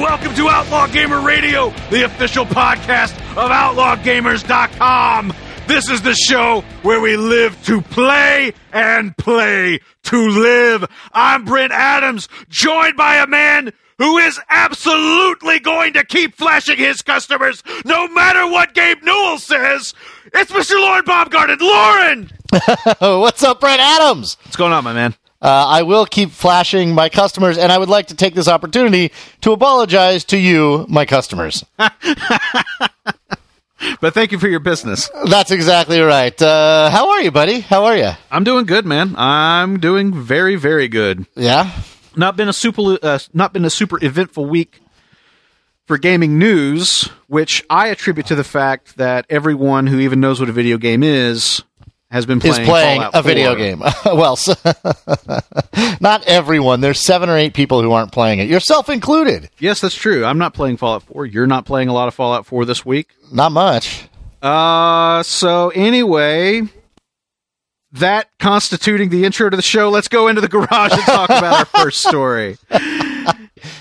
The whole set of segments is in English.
welcome to Outlaw Gamer Radio, the official podcast of OutlawGamers.com. This is the show where we live to play and play to live. I'm Brent Adams, joined by a man who is absolutely going to keep flashing his customers no matter what Gabe Newell says. It's Mr. Lauren Baumgarten. Lauren! What's up, Brent Adams? What's going on, my man? Uh, I will keep flashing my customers, and I would like to take this opportunity to apologize to you, my customers. But thank you for your business. That's exactly right. Uh, how are you, buddy? How are you? I'm doing good, man. I'm doing very, very good. Yeah. Not been a super, uh, not been a super eventful week for gaming news, which I attribute to the fact that everyone who even knows what a video game is has been playing Is playing Fallout a video 4. game. well, so, not everyone. There's seven or eight people who aren't playing it, yourself included. Yes, that's true. I'm not playing Fallout 4. You're not playing a lot of Fallout 4 this week. Not much. Uh, so anyway, that constituting the intro to the show, let's go into the garage and talk about our first story.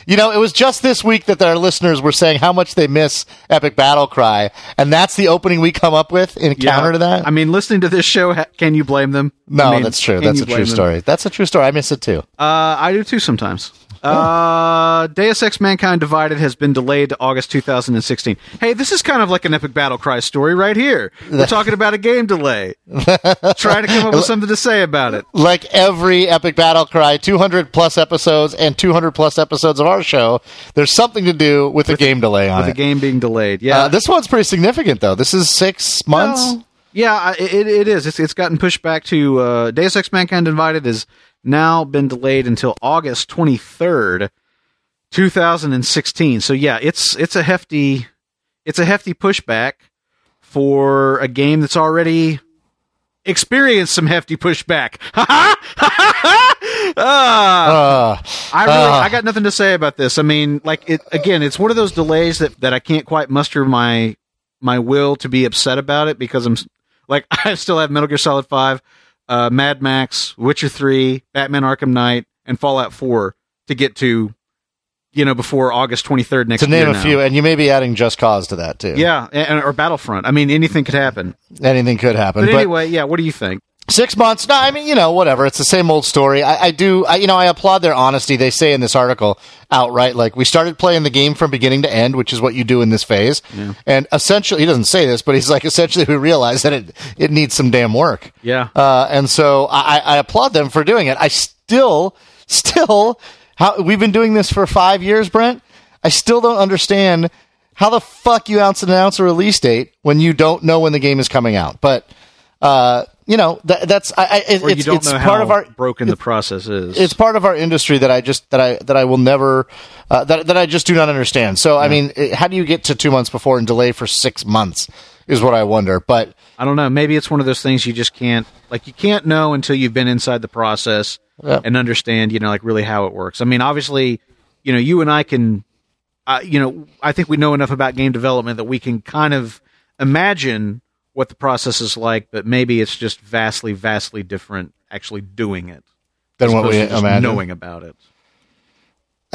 You know, it was just this week that our listeners were saying how much they miss Epic Battle Cry, and that's the opening we come up with in counter to that. I mean, listening to this show, can you blame them? no, I mean, that's true. That's a true them? story. That's a true story. I miss it too. Uh, I do too sometimes. Uh, Deus Ex Mankind Divided has been delayed to August 2016. Hey, this is kind of like an epic battle cry story right here. We're talking about a game delay. Trying to come up with something to say about it. like every epic battle cry 200 plus episodes and 200 plus episodes of our show there's something to do with, the game delay on With the game being delayed. Yeah. uh, this one's pretty significant though this is six months Well, yeah, it, it is. It's, it's gotten pushed back to uh, Deus Ex Mankind Divided has now been delayed until August 23rd, 2016. So yeah, it's it's a hefty it's a hefty pushback for a game that's already experienced some hefty pushback. ah, uh, I really, Ah. I got nothing to say about this. I mean, like it again. It's one of those delays that that I can't quite muster my my will to be upset about it because I'm like I still have Metal Gear Solid Five, uh, Mad Max, Witcher Three, Batman Arkham Knight, and Fallout Four to get to, you know, before August 23rd next year. to name year a now. few and you may be adding just cause to that too Yeah, and, or Battlefront. I mean, anything could happen. anything could happen But but anyway, yeah. What do you think? Six months? No, I mean, you know, whatever. It's the same old story. I, I do, I, you know, I applaud their honesty. They say in this article outright, like, we started playing the game from beginning to end, which is what you do in this phase. And essentially, he doesn't say this, but he's like, essentially, we realize that it, it needs some damn work. Yeah. Uh, and so I, I applaud them for doing it. I still, still, how we've been doing this for five years, Brent. I still don't understand how the fuck you announce announce a release date when you don't know when the game is coming out. But uh, you know that, that's I, I, it, it's, don't it's know part how of our broken the process is. it's part of our industry that I just that I that I will never uh, that that I just do not understand. So I mean, it, how do you get to two months before and delay for six months is what I wonder. But I don't know. Maybe it's one of those things you just can't like you can't know until you've been inside the process Yeah. and understand, you know, like really how it works. I mean, obviously, you know, you and I can uh, you know, I think we know enough about game development that we can kind of imagine what the process is like, but maybe it's just vastly vastly different actually doing it than what we imagine. knowing about it.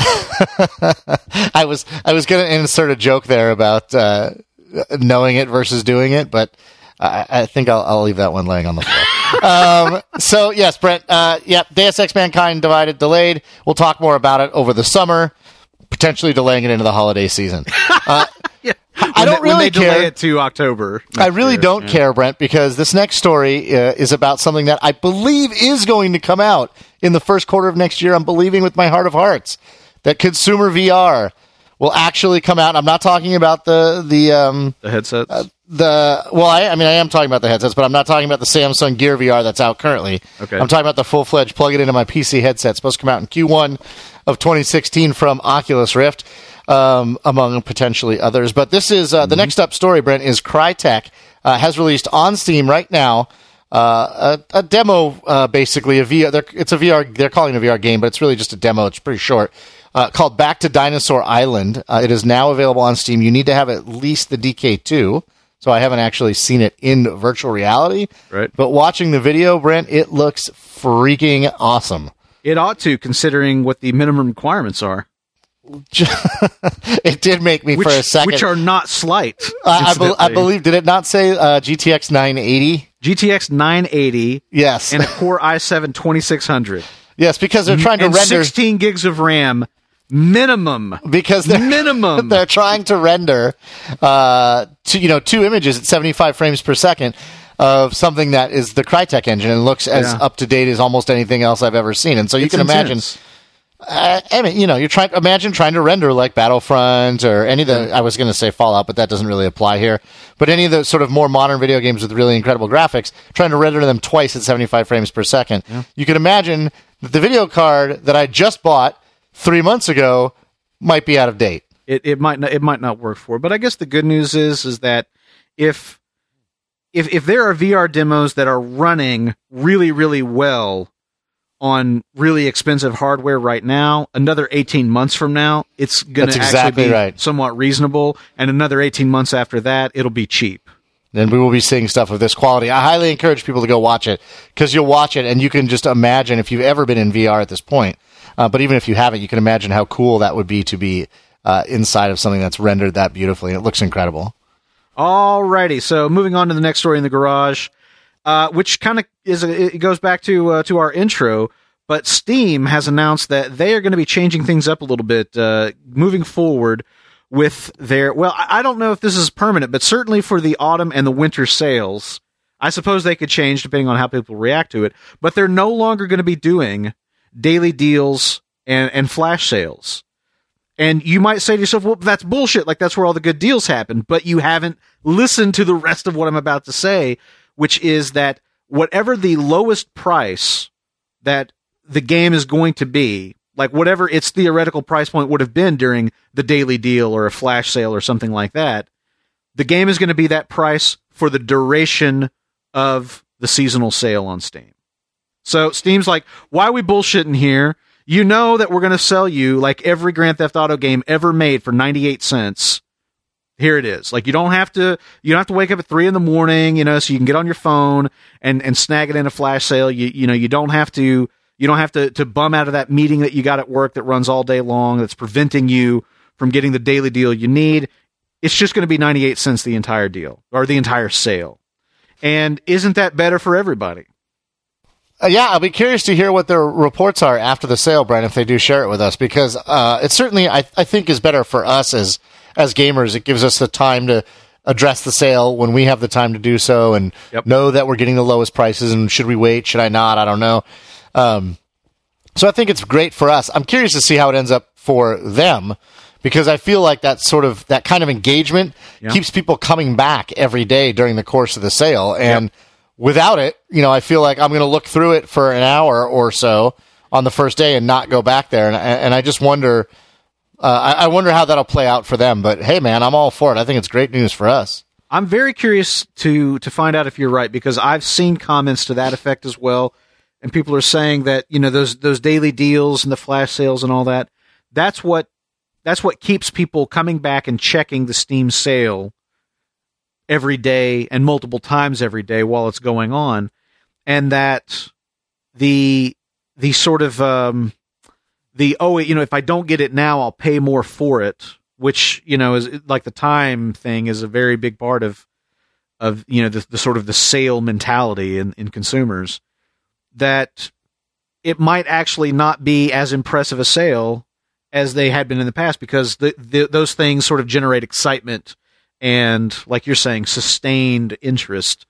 I was I was going to insert a joke there about uh, knowing it versus doing it, but I, I think I'll, I'll leave that one laying on the floor. um, so yes, Brent. Uh, yeah, Deus Ex: Mankind Divided delayed. We'll talk more about it over the summer, potentially delaying it into the holiday season. Uh, I don't they, really care. it to October. I really year. don't Yeah. care, Brent, because this next story uh, is about something that I believe is going to come out in the first quarter of next year. I'm believing with my heart of hearts that consumer VR will actually come out. I'm not talking about the the um, The headsets. the well, I, I mean, I am talking about the headsets, but I'm not talking about the Samsung Gear VR that's out currently. Okay. I'm talking about the full fledged plug it into my PC headset. Supposed to come out in Q1 of 2016 from Oculus Rift, um, among potentially others. But this is uh, the next up story. Brent is Crytek uh, has released on Steam right now. Uh, a, a demo, uh, basically a VR. they're- It's a VR. They're calling it a VR game, but it's really just a demo. It's pretty short. Uh, called Back to Dinosaur Island. Uh, it is now available on Steam. You need to have at least the DK2. So I haven't actually seen it in virtual reality. Right. But watching the video, Brent, it looks freaking awesome. It ought to, considering what the minimum requirements are. it did make me which, for a second. which are not slight. I, I, be- I believe, did it not say uh, GTX 980? GTX 980 Yes. and a Core i7 2600 yes, because they're trying to and render. 16 gigs of RAM minimum. because they're Minimum. they're trying to render uh two you know two images at 75 frames per second of something that is the Crytek engine and looks as Yeah. up to date as almost anything else I've ever seen. And so you It's can imagine intense. uh, I mean, you know, you're trying imagine trying to render like Battlefront or any of the I was going to say Fallout, but that doesn't really apply here. But any of the sort of more modern video games with really incredible graphics, trying to render them twice at 75 frames per second. You can imagine that the video card that I just bought 3 months ago might be out of date. it, it might not it might not work for. But I guess the good news is is that if if if there are VR demos that are running really really well on really expensive hardware right now, another 18 months from now, it's going to exactly actually be right. somewhat reasonable and another 18 months after that, it'll be cheap. then we will be seeing stuff of this quality. I highly encourage people to go watch it because you'll watch it and you can just imagine if you've ever been in VR at this point. Uh, but even if you haven't, you can imagine how cool that would be to be uh, inside of something that's rendered that beautifully. It looks incredible. Alrighty, so moving on to the next story in the garage, uh, which kind of is a, it goes back to uh, to our intro. But Steam has announced that they are going to be changing things up a little bit uh, moving forward with their. Well, I don't know if this is permanent, but certainly for the autumn and the winter sales, I suppose they could change depending on how people react to it. But they're no longer going to be doing daily deals and and flash sales. And you might say to yourself, well, that's bullshit. Like, that's where all the good deals happen. But you haven't listened to the rest of what I'm about to say, which is that whatever the lowest price that the game is going to be, like whatever its theoretical price point would have been during the daily deal or a flash sale or something like that, the game is going to be that price for the duration of the seasonal sale on Steam. So Steam's like, why are we bullshitting here? You know that we're going to sell you like every Grand Theft Auto game ever made for 98 cents. Here it is. Like you don't have to you don't have to wake up at three in the morning, you know, so you can get on your phone and and snag it in a flash sale. You you know you don't have to you don't have to to bum out of that meeting that you got at work that runs all day long that's preventing you from getting the daily deal you need. It's just going to be 98 cents the entire deal or the entire sale. And isn't that better for everybody? Uh, yeah, I'll be curious to hear what their reports are after the sale, Brian, if they do share it with us, because uh, it certainly, I, I think, is better for us as as gamers. It gives us the time to address the sale when we have the time to do so, and Yep. know that we're getting the lowest prices. And should we wait? Should I not? I don't know. Um, so I think it's great for us. I'm curious to see how it ends up for them because I feel like that sort of that kind of engagement keeps people coming back every day during the course of the sale. And without it, you know, I feel like I'm going to look through it for an hour or so on the first day and not go back there. And and I just wonder, uh, I, I wonder how that'll play out for them. But hey, man, I'm all for it. I think it's great news for us. I'm very curious to to find out if you're right because I've seen comments to that effect as well, and people are saying that you know those those daily deals and the flash sales and all that. That's what that's what keeps people coming back and checking the Steam sale every day and multiple times every day while it's going on, and that the the sort of um, the oh you know if I don't get it now I'll pay more for it, which you know is like the time thing is a very big part of of you know the, the sort of the sale mentality in, in consumers that it might actually not be as impressive a sale as they had been in the past because the, the, those things sort of generate excitement and like you're saying sustained interest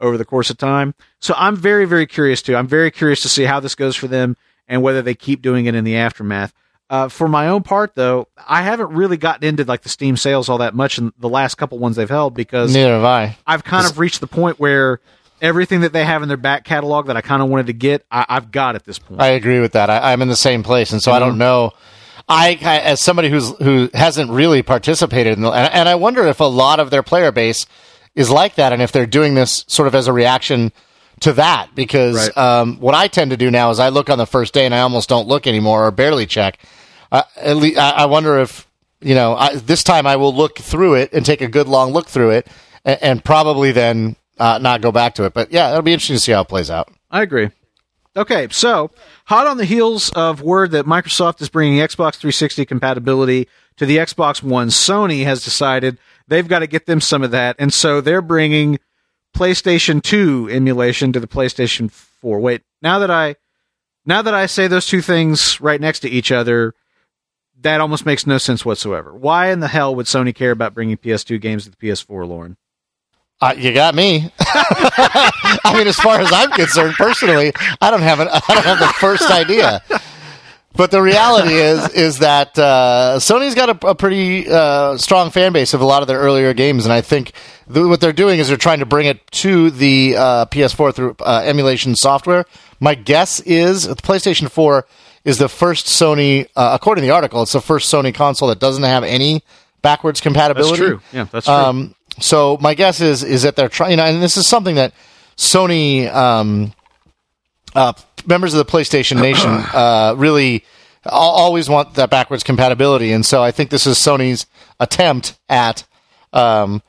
over the course of time. So i'm very very curious too. I'm very curious to see how this goes for them and whether they keep doing it in the aftermath uh, for my own part though i haven't really gotten into like the steam sales all that much in the last couple ones they've held because Neither have I. I've kind of reached the point where everything that they have in their back catalog that I kind of wanted to get, I, I've got at this point. I agree with that. I, I'm in the same place, and so I don't know. I, I as somebody who's who hasn't really participated in, the, and, and I wonder if a lot of their player base is like that, and if they're doing this sort of as a reaction to that. Because Right. um, what I tend to do now is I look on the first day, and I almost don't look anymore or barely check. Uh, at least I, I wonder if you know I, this time I will look through it and take a good long look through it, and, and probably then uh, not go back to it. But yeah, it'll be interesting to see how it plays out. I agree. Okay, so hot on the heels of word that Microsoft is bringing Xbox 360 compatibility to the Xbox One, Sony has decided they've got to get them some of that, and so they're bringing PlayStation 2 emulation to the PlayStation 4. Wait, now that I now that I say those two things right next to each other, that almost makes no sense whatsoever. Why in the hell would Sony care about bringing PS2 games to the PS4, Lauren? Uh, you got me. I mean, as far as I'm concerned, personally, I don't have an, I don't have the first idea. But the reality is, is that uh, Sony's got a, a pretty uh, strong fan base of a lot of their earlier games, and I think th- what they're doing is they're trying to bring it to the uh, PS4 through uh, emulation software. My guess is the PlayStation 4 is the first Sony, uh, according to the article, it's the first Sony console that doesn't have any backwards compatibility. That's true. Yeah, that's true. Um, so my guess is is that they're trying, and this is something that Sony um, uh, members of the PlayStation Nation uh, really always want that backwards compatibility, and so I think this is Sony's attempt at um,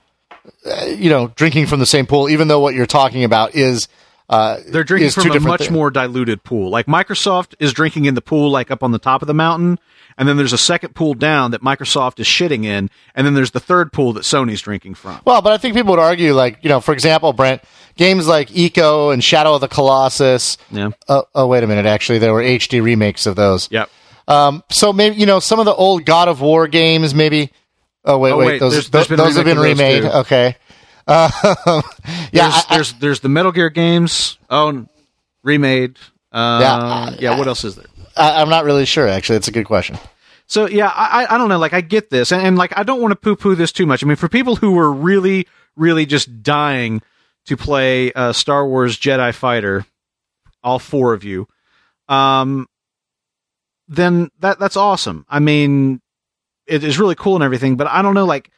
uh, you know drinking from the same pool, even though what you're talking about is. Uh, They're drinking is from a much thi- more diluted pool. Like Microsoft is drinking in the pool, like up on the top of the mountain, and then there's a second pool down that Microsoft is shitting in, and then there's the third pool that Sony's drinking from. Well, but I think people would argue, like you know, for example, Brent, games like Ico and Shadow of the Colossus. Yeah. Oh, oh wait a minute. Actually, there were HD remakes of those. Yep. Um, so maybe you know some of the old God of War games, maybe. Oh wait, Oh, wait, wait, those there's- there's been those have been remake of those, remade. Okay. Uh, yeah, There's, I- I- there's there's the Metal Gear games. Oh, remade. Uh, Yeah, yeah. I- What else is there? I, I'm not really sure. Actually, it's a good question. So yeah, I I- I don't know. Like I get this, and, and like I don't want to poo poo this too much. I mean, for people who were really really just dying to play uh, Star Wars Jedi Fighter, all four of you, um, then that that's awesome. I mean, it is really cool and everything, but I don't know. Like,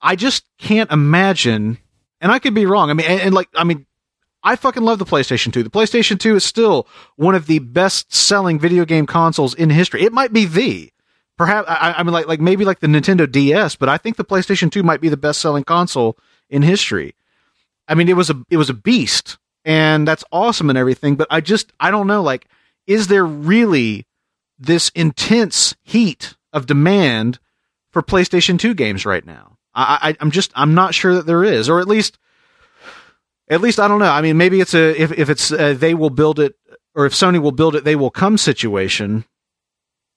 I just can't imagine, and I could be wrong. I mean, and, and like I mean. I fucking love the PlayStation 2. The PlayStation 2 is still one of the best selling video game consoles in history. It might be the perhaps I, I mean like like maybe like the Nintendo DS, but I think the PlayStation 2 might be the best selling console in history. I mean, it was a it was a beast, and that's awesome and everything. But I just I don't know. Like, is there really this intense heat of demand for PlayStation 2 games right now? I, I I'm just I'm not sure that there is, or at least at least I don't know. I mean, maybe it's a if if it's uh, they will build it, or if Sony will build it, they will come situation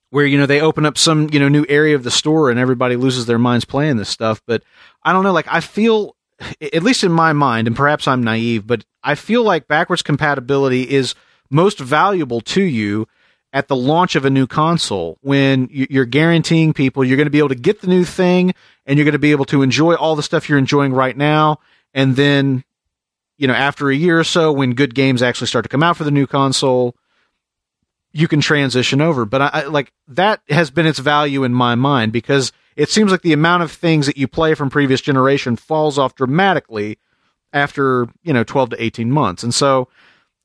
where you know they open up some you know new area of the store and everybody loses their minds playing this stuff. But I don't know. Like I feel, at least in my mind, and perhaps I'm naive, but I feel like backwards compatibility is most valuable to you at the launch of a new console when you're guaranteeing people you're going to be able to get the new thing and you're going to be able to enjoy all the stuff you're enjoying right now and then you know after a year or so when good games actually start to come out for the new console you can transition over but I, I like that has been its value in my mind because it seems like the amount of things that you play from previous generation falls off dramatically after you know 12 to 18 months and so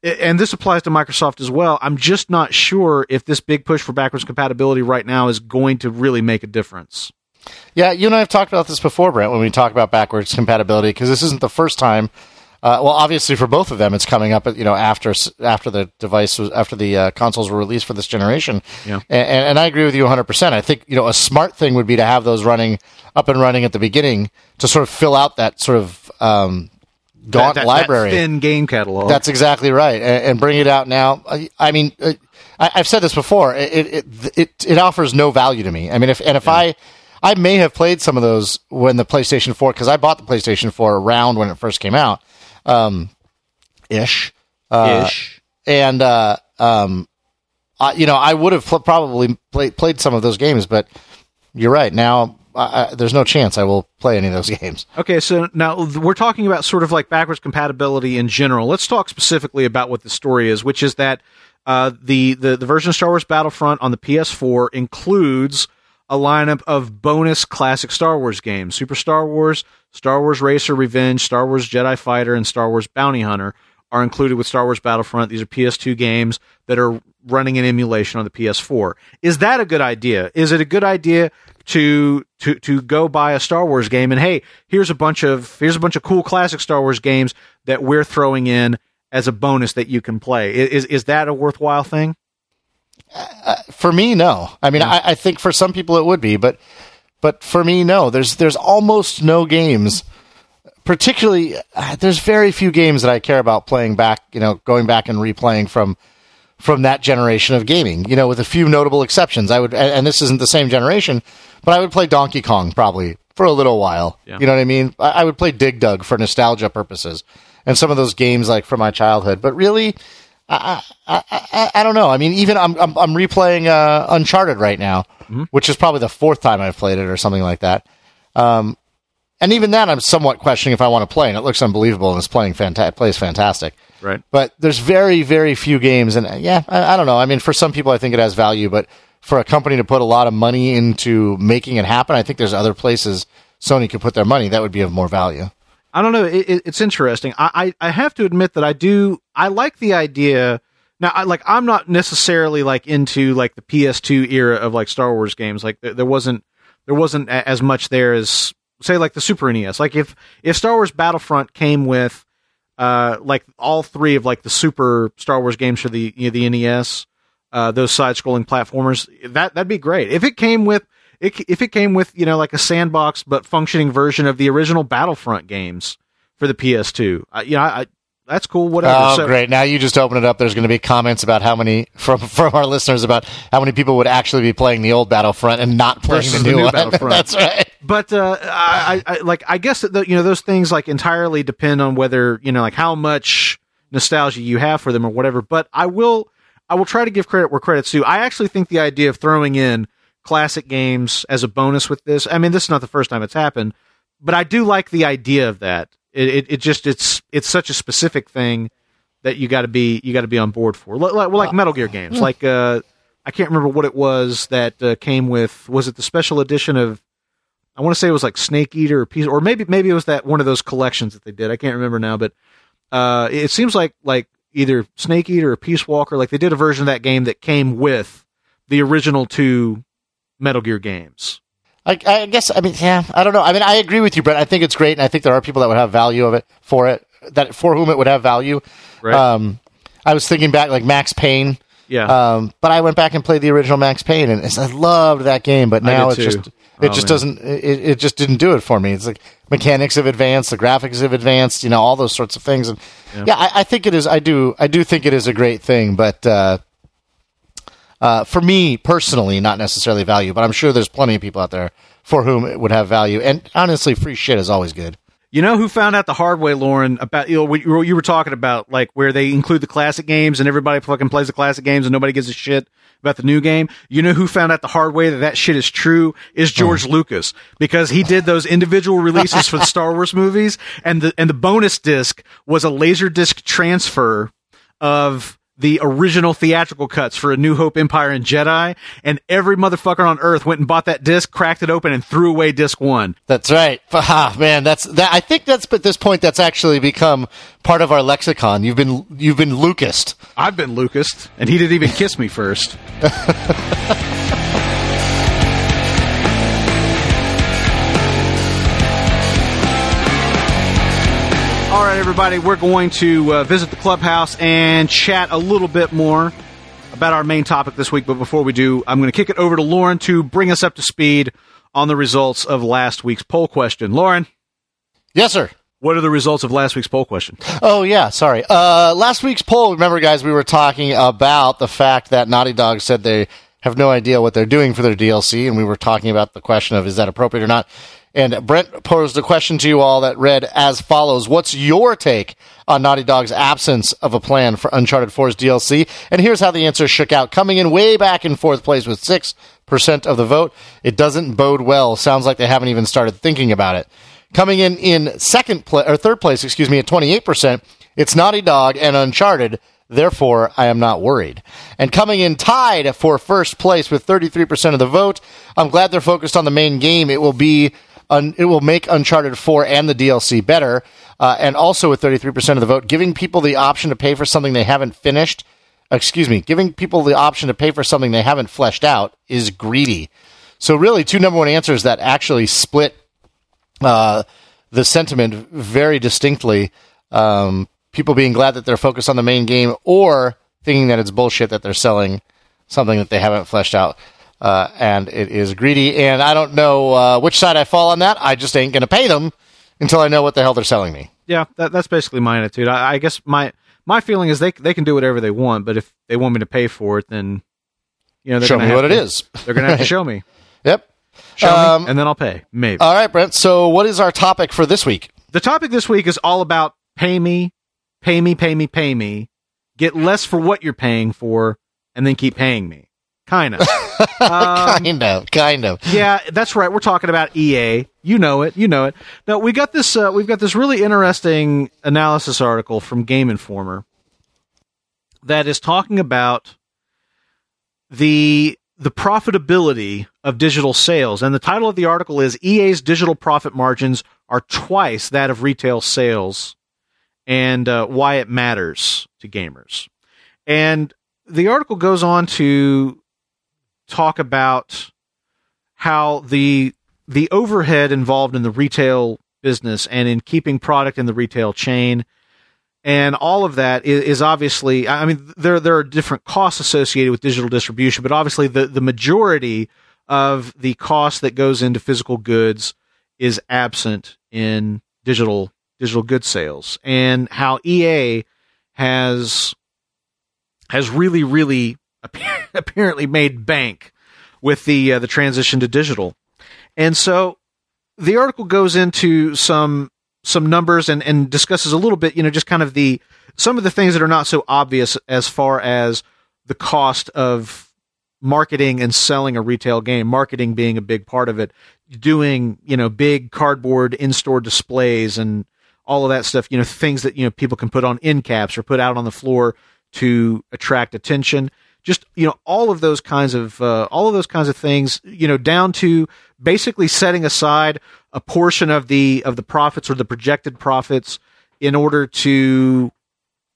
and this applies to Microsoft as well. I'm just not sure if this big push for backwards compatibility right now is going to really make a difference. Yeah, you and I have talked about this before, Brent, when we talk about backwards compatibility, because this isn't the first time. Uh, well, obviously for both of them, it's coming up. You know, after after the device was after the uh, consoles were released for this generation. Yeah. and, and I agree with you 100. percent I think you know a smart thing would be to have those running up and running at the beginning to sort of fill out that sort of um, gaunt That- that- library. that thin game catalog. That's exactly right, and, and bring it out now. I, I mean, uh, I, I've said this before. It, it it it offers no value to me. I mean, if and if I I may have played some of those when the PlayStation Four because I bought the PlayStation Four around when it first came out, um, ish, uh, ish. and uh, um, I, you know, I would have pl- probably played played some of those games, but you're right. Now, I, I, there's no chance I will play any of those games. Okay, so now we're talking about sort of like backwards compatibility in general. Let's talk specifically about what the story is, which is that uh, the, the the version of Star Wars Battlefront on the PS4 includes a lineup of bonus classic Star Wars games: Super Star Wars, Star Wars Racer Revenge, Star Wars Jedi Fighter, and Star Wars Bounty Hunter are included with Star Wars Battlefront. These are PS2 games that are running in emulation on the PS4. Is that a good idea? Is it a good idea to to to go buy a Star Wars game and hey, here's a bunch of here's a bunch of cool classic Star Wars games that we're throwing in as a bonus that you can play. Is is that a worthwhile thing? Uh, for me, no. I mean, I, I think for some people it would be, but but for me, no. There's there's almost no games. Particularly, uh, there's very few games that I care about playing back. You know, going back and replaying from from that generation of gaming. You know, with a few notable exceptions. I would, and, and this isn't the same generation, but I would play Donkey Kong probably for a little while. Yeah. You know what I mean? I, I would play Dig Dug for nostalgia purposes, and some of those games like from my childhood. But really, I, I, I, I don't know. I mean, even I'm I'm, I'm replaying uh, Uncharted right now, which is probably the fourth time I've played it or something like that. Um, and even that, I'm somewhat questioning if I want to play. And it looks unbelievable, and it's playing fanta- plays fantastic. Right. But there's very very few games, and uh, yeah, I, I don't know. I mean, for some people, I think it has value, but for a company to put a lot of money into making it happen, I think there's other places Sony could put their money that would be of more value. I don't know. It, it, it's interesting. I, I I have to admit that I do. I like the idea. Now, I like. I'm not necessarily like into like the PS2 era of like Star Wars games. Like there, there wasn't there wasn't a, as much there as say like the Super NES. Like if if Star Wars Battlefront came with uh like all three of like the Super Star Wars games for the you know, the NES, uh those side scrolling platformers, that that'd be great. If it came with it, if it came with you know like a sandbox but functioning version of the original Battlefront games for the PS2, uh, you know, I, that's cool. Whatever. Oh, So- great! Now you just open it up. There's going to be comments about how many from from our listeners about how many people would actually be playing the old Battlefront and not playing the the new, new one. Battlefront. That's right. but uh, I, I I- like I guess that the, you know those things like entirely depend on whether you know like how much nostalgia you have for them or whatever. But I will I will try to give credit where credit's due. I actually think the idea of throwing in classic games as a bonus with this. I mean, this is not the first time it's happened, but I do like the idea of that. It it, it just it's it's such a specific thing that you got to be you got to be on board for. Like, well, like Metal Gear games, like uh, I can't remember what it was that uh, came with. Was it the special edition of? I want to say it was like Snake Eater or Peace, or maybe maybe it was that one of those collections that they did. I can't remember now, but uh, it seems like like either Snake Eater or Peace Walker, like they did a version of that game that came with the original two Metal Gear games. I, I guess. I mean, yeah. I don't know. I mean, I agree with you, Brett. I think it's great, and I think there are people that would have value of it for it that for whom it would have value. Right. Um, I was thinking back like Max Payne. Yeah. Um, but I went back and played the original Max Payne, and I loved that game. But now it's just it Oh, just man. doesn't it, it just didn't do it for me. It's like mechanics have advanced, the graphics have advanced, you know, all those sorts of things. And yeah, I, I think it is. I do. I do think it is a great thing, but. Uh, uh, for me personally, not necessarily value, but I'm sure there's plenty of people out there for whom it would have value. And honestly, free shit is always good. You know who found out the hard way, Lauren, about you know what you were- talking about, like where they include the classic games and everybody fucking plays the classic games and nobody gives a shit about the new game. You know who found out the hard way that that shit is true is George Lucas because he did those individual releases for the Star Wars movies, and the and the bonus disc was a laser disc transfer of the original theatrical cuts for A New Hope, Empire, and Jedi, and every motherfucker on Earth went and bought that disc, cracked it open, and threw away disc one. That's right. Ah, man, that's that. I think that's at this point that's actually become part of our lexicon. You've been you've been Lucased. I've been Lucas, and he didn't even kiss me first. right, everybody, we're going to uh, visit the clubhouse and chat a little bit more about our main topic this week. But before we do, I'm going to kick it over to Lauren to bring us up to speed on the results of last week's poll question. Lauren, Yes, sir. what are the results of last week's poll question? Oh yeah, sorry. Uh, last week's poll. Remember, guys, we were talking about the fact that Naughty Dog said they have no idea what they're doing for their DLC, and we were talking about the question of is that appropriate or not. And Brent posed a question to you all that read as follows: What's your take on Naughty Dog's absence of a plan for Uncharted 4's DLC? And here's how the answer shook out: coming in way back in fourth place with six percent of the vote. It doesn't bode well. Sounds like they haven't even started thinking about it. Coming in in second place or third place, excuse me, at 28%, it's Naughty Dog and Uncharted. Therefore, I am not worried. And coming in tied for first place with 33% of the vote, I'm glad they're focused on the main game. It will be un, it will make Uncharted 4 and the DLC better. Uh, and also with 33% of the vote, giving people the option to pay for something they haven't finished, excuse me, giving people the option to pay for something they haven't fleshed out is greedy. So really, two number one answers that actually split uh, the sentiment very distinctly. Um, people being glad that they're focused on the main game, or thinking that it's bullshit that they're selling something that they haven't fleshed out. Uh, and it is greedy, and I don't know uh, which side I fall on that. I just ain't going to pay them until I know what the hell they're selling me. Yeah, that, that's basically my attitude. I, I guess my my feeling is they they can do whatever they want, but if they want me to pay for it, then you know Show me what to, it is. They're going to have to show me, Yep. show Um, me, and then I'll pay. Maybe. All right, Brent. So, what is our topic for this week? the topic this week is all about pay me, pay me, pay me, pay me. Get less for what you're paying for, and then keep paying me. Kind of. um, kind of, kind of. yeah, that's right. We're talking about EA. You know it. You know it. Now we got this. Uh, we've got this really interesting analysis article from Game Informer that is talking about the the profitability of digital sales, and the title of the article is EA's digital profit margins are twice that of retail sales, and uh, why it matters to gamers. And the article goes on to talk about how the the overhead involved in the retail business and in keeping product in the retail chain. And all of that is, is obviously i mean there there are different costs associated with digital distribution but obviously the the majority of the cost that goes into physical goods is absent in digital digital goods sales. And how EA has has really really apparently made bank with the uh, the transition to digital. And so the article goes into some some numbers and and discusses a little bit, you know, just kind of the some of the things that are not so obvious as far as the cost of marketing and selling a retail game, marketing being a big part of it, doing, you know, big cardboard in-store displays and all of that stuff, you know, things that, you know, people can put on end caps or put out on the floor to attract attention just you know all of those kinds of uh, all of those kinds of things you know down to basically setting aside a portion of the of the profits or the projected profits in order to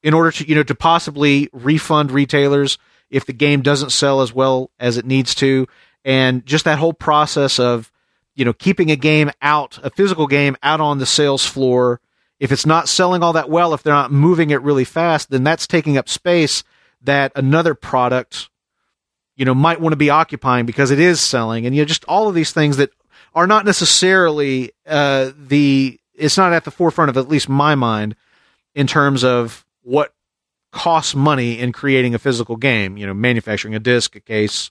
in order to you know to possibly refund retailers if the game doesn't sell as well as it needs to. And just that whole process of you know keeping a game out a physical game out on the sales floor if it's not selling all that well if they're not moving it really fast then that's taking up space that another product you know might want to be occupying because it is selling. And you know just all of these things that are not necessarily uh, the it's not at the forefront of at least my mind in terms of what costs money in creating a physical game you know manufacturing a disc a case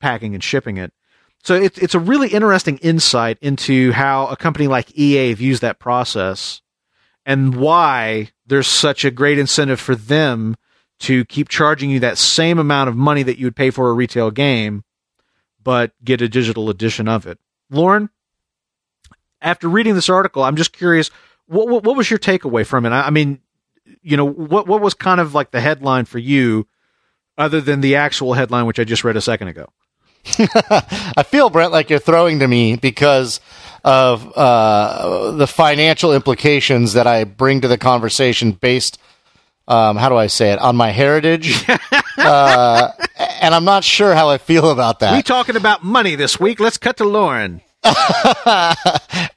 packing and shipping it. So it's it's a really interesting insight into how a company like EA views that process and why there's such a great incentive for them to keep charging you that same amount of money that you would pay for a retail game, but get a digital edition of it. Lauren, after reading this article, I'm just curious, what what, what was your takeaway from it? I, I, mean, you know, what what was kind of like the headline for you, other than the actual headline which I just read a second ago? I feel Brent like you're throwing to me because of uh, the financial implications that I bring to the conversation based um, how do I say it on my heritage, uh, and I'm not sure how I feel about that. We talking about money this week. Let's cut to Lauren.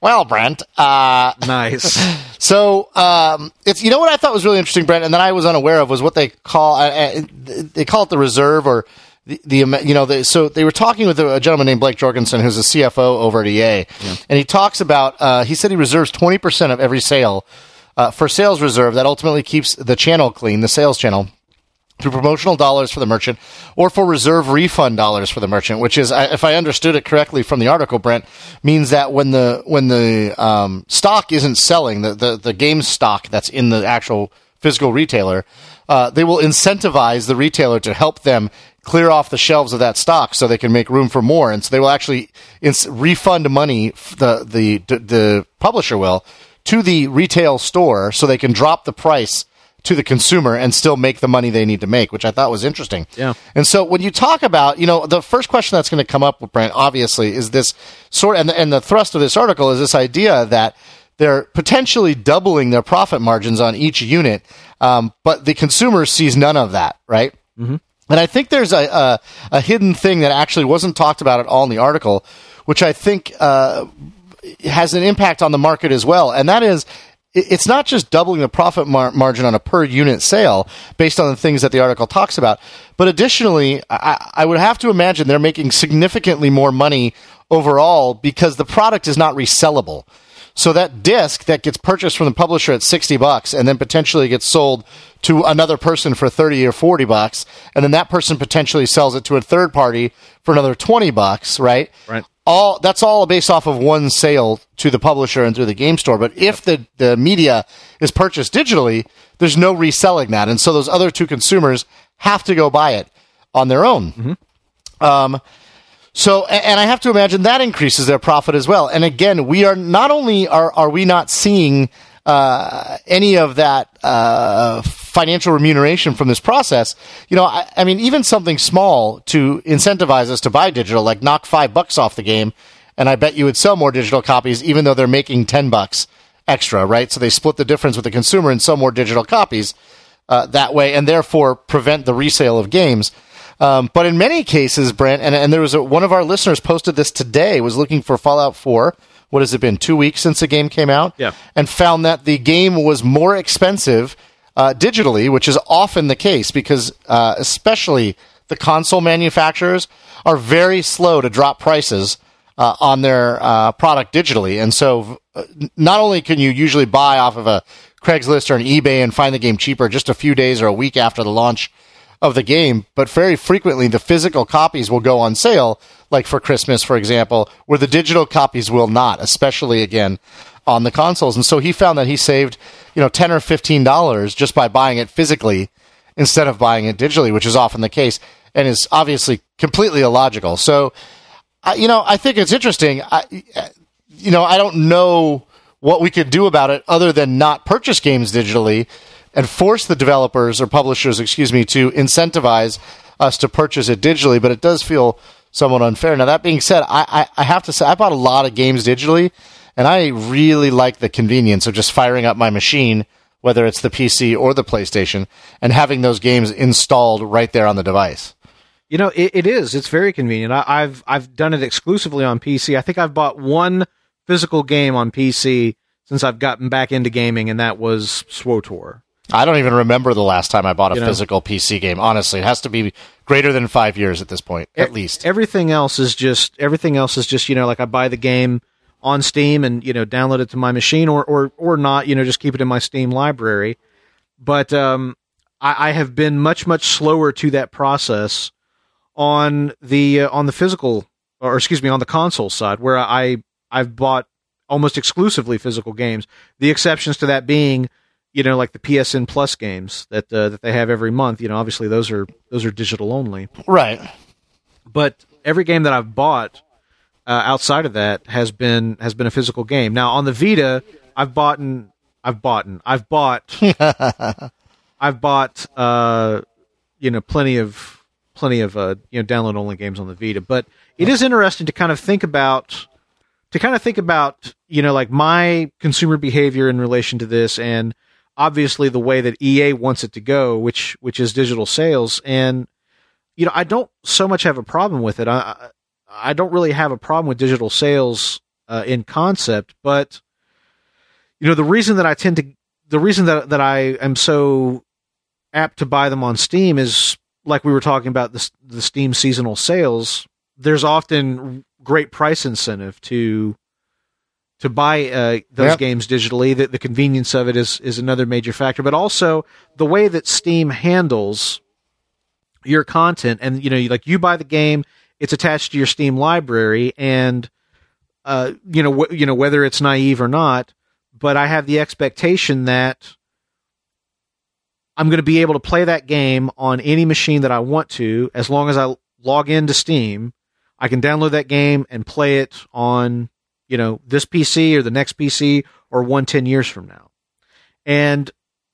well, Brent. Uh, nice. So um, it's you know what I thought was really interesting, Brent, and that I was unaware of was what they call uh, they call it the reserve or the, the you know the, so they were talking with a gentleman named Blake Jorgensen who's a CFO over at EA, yeah. and he talks about uh, he said he reserves twenty percent of every sale uh, for sales reserve that ultimately keeps the channel clean, the sales channel, through promotional dollars for the merchant or for reserve refund dollars for the merchant, which is, if I understood it correctly from the article, Brent, means that when the when the um, stock isn't selling, the, the, the game stock that's in the actual physical retailer, uh, they will incentivize the retailer to help them clear off the shelves of that stock so they can make room for more. And so they will actually ins- refund money, the, the, the publisher will, to the retail store so they can drop the price to the consumer and still make the money they need to make, which I thought was interesting. Yeah. And so when you talk about, you know, the first question that's going to come up with Brent, obviously, is this sort, and the, and the thrust of this article is this idea that they're potentially doubling their profit margins on each unit, um, but the consumer sees none of that, right? Mm-hmm. And I think there's a, a, a hidden thing that actually wasn't talked about at all in the article, which I think uh, has an impact on the market as well, and that is it's not just doubling the profit mar- margin on a per unit sale based on the things that the article talks about, but additionally, I, I would have to imagine they're making significantly more money overall because the product is not resellable. So that disc that gets purchased from the publisher at 60 bucks and then potentially gets sold to another person for 30 or 40 bucks and then that person potentially sells it to a third party for another 20 bucks, right? Right. All that's all based off of one sale to the publisher and through the game store. But if the, the media is purchased digitally, there's no reselling that. And so those other two consumers have to go buy it on their own. Mm-hmm. Um, so, and I have to imagine that increases their profit as well. And again, we are not only are are we not seeing uh, any of that uh, financial remuneration from this process. You know, I, I, mean, even something small to incentivize us to buy digital, like knock five bucks off the game, and I bet you would sell more digital copies, even though they're making ten bucks extra, right? So they split the difference with the consumer and sell more digital copies uh, that way, and therefore prevent the resale of games. Um, but in many cases, Brent, and, and there was a, one of our listeners posted this today, was looking for Fallout 4. What has it been? Two weeks since the game came out? Yeah. And found that the game was more expensive uh, digitally, which is often the case because, uh, especially the console manufacturers are very slow to drop prices uh, on their uh, product digitally. And so, uh, not only can you usually buy off of a Craigslist or an eBay and find the game cheaper just a few days or a week after the launch of the game, but very frequently the physical copies will go on sale, like for Christmas, for example, where the digital copies will not, especially again on the consoles. And so he found that he saved, you know, ten or fifteen dollars just by buying it physically instead of buying it digitally, which is often the case, and is obviously completely illogical. So, I, you know, I think it's interesting. I, you know, I don't know what we could do about it other than not purchase games digitally and force the developers or publishers, excuse me, to incentivize us to purchase it digitally. But it does feel somewhat unfair. Now that being said, I, I, I have to say I bought a lot of games digitally, and I really like the convenience of just firing up my machine, whether it's the PC or the PlayStation, and having those games installed right there on the device. You know, it, it is. It's very convenient. I, have I've done it exclusively on PC. I think I've bought one physical game on PC since I've gotten back into gaming, and that was SWTOR. I don't even remember the last time I bought a you know, physical PC game. Honestly, it has to be greater than five years at this point, at e- least. Everything else is just everything else is just you know like I buy the game on Steam and you know download it to my machine or or or not you know just keep it in my Steam library. But um, I, I have been much much slower to that process on the uh, on the physical or excuse me on the console side where I I've bought almost exclusively physical games. The exceptions to that being you know, like the PSN Plus games that uh, that they have every month. You know, obviously those are those are digital only. Right. But every game that I've bought uh, outside of that has been has been a physical game. Now on the Vita, I've bought and I've bought and I've bought I've bought uh, you know plenty of plenty of uh, you know download only games on the Vita. But it is interesting to kind of think about to kind of think about you know like my consumer behavior in relation to this and obviously the way that EA wants it to go, which which is digital sales. And you know, I don't so much have a problem with it. I I don't really have a problem with digital sales uh, in concept, but you know, the reason that I tend to the reason that that I am so apt to buy them on Steam is like we were talking about the the Steam seasonal sales. There's often great price incentive to to buy uh, those yep. games digitally. The, the convenience of it is is another major factor, but also the way that Steam handles your content. And you know, like you buy the game, it's attached to your Steam library, and uh, you know, wh- you know whether it's naive or not. But I have the expectation that I'm going to be able to play that game on any machine that I want to, as long as I log into Steam. I can download that game and play it on you know, this PC or the next PC or one 10 years from now. And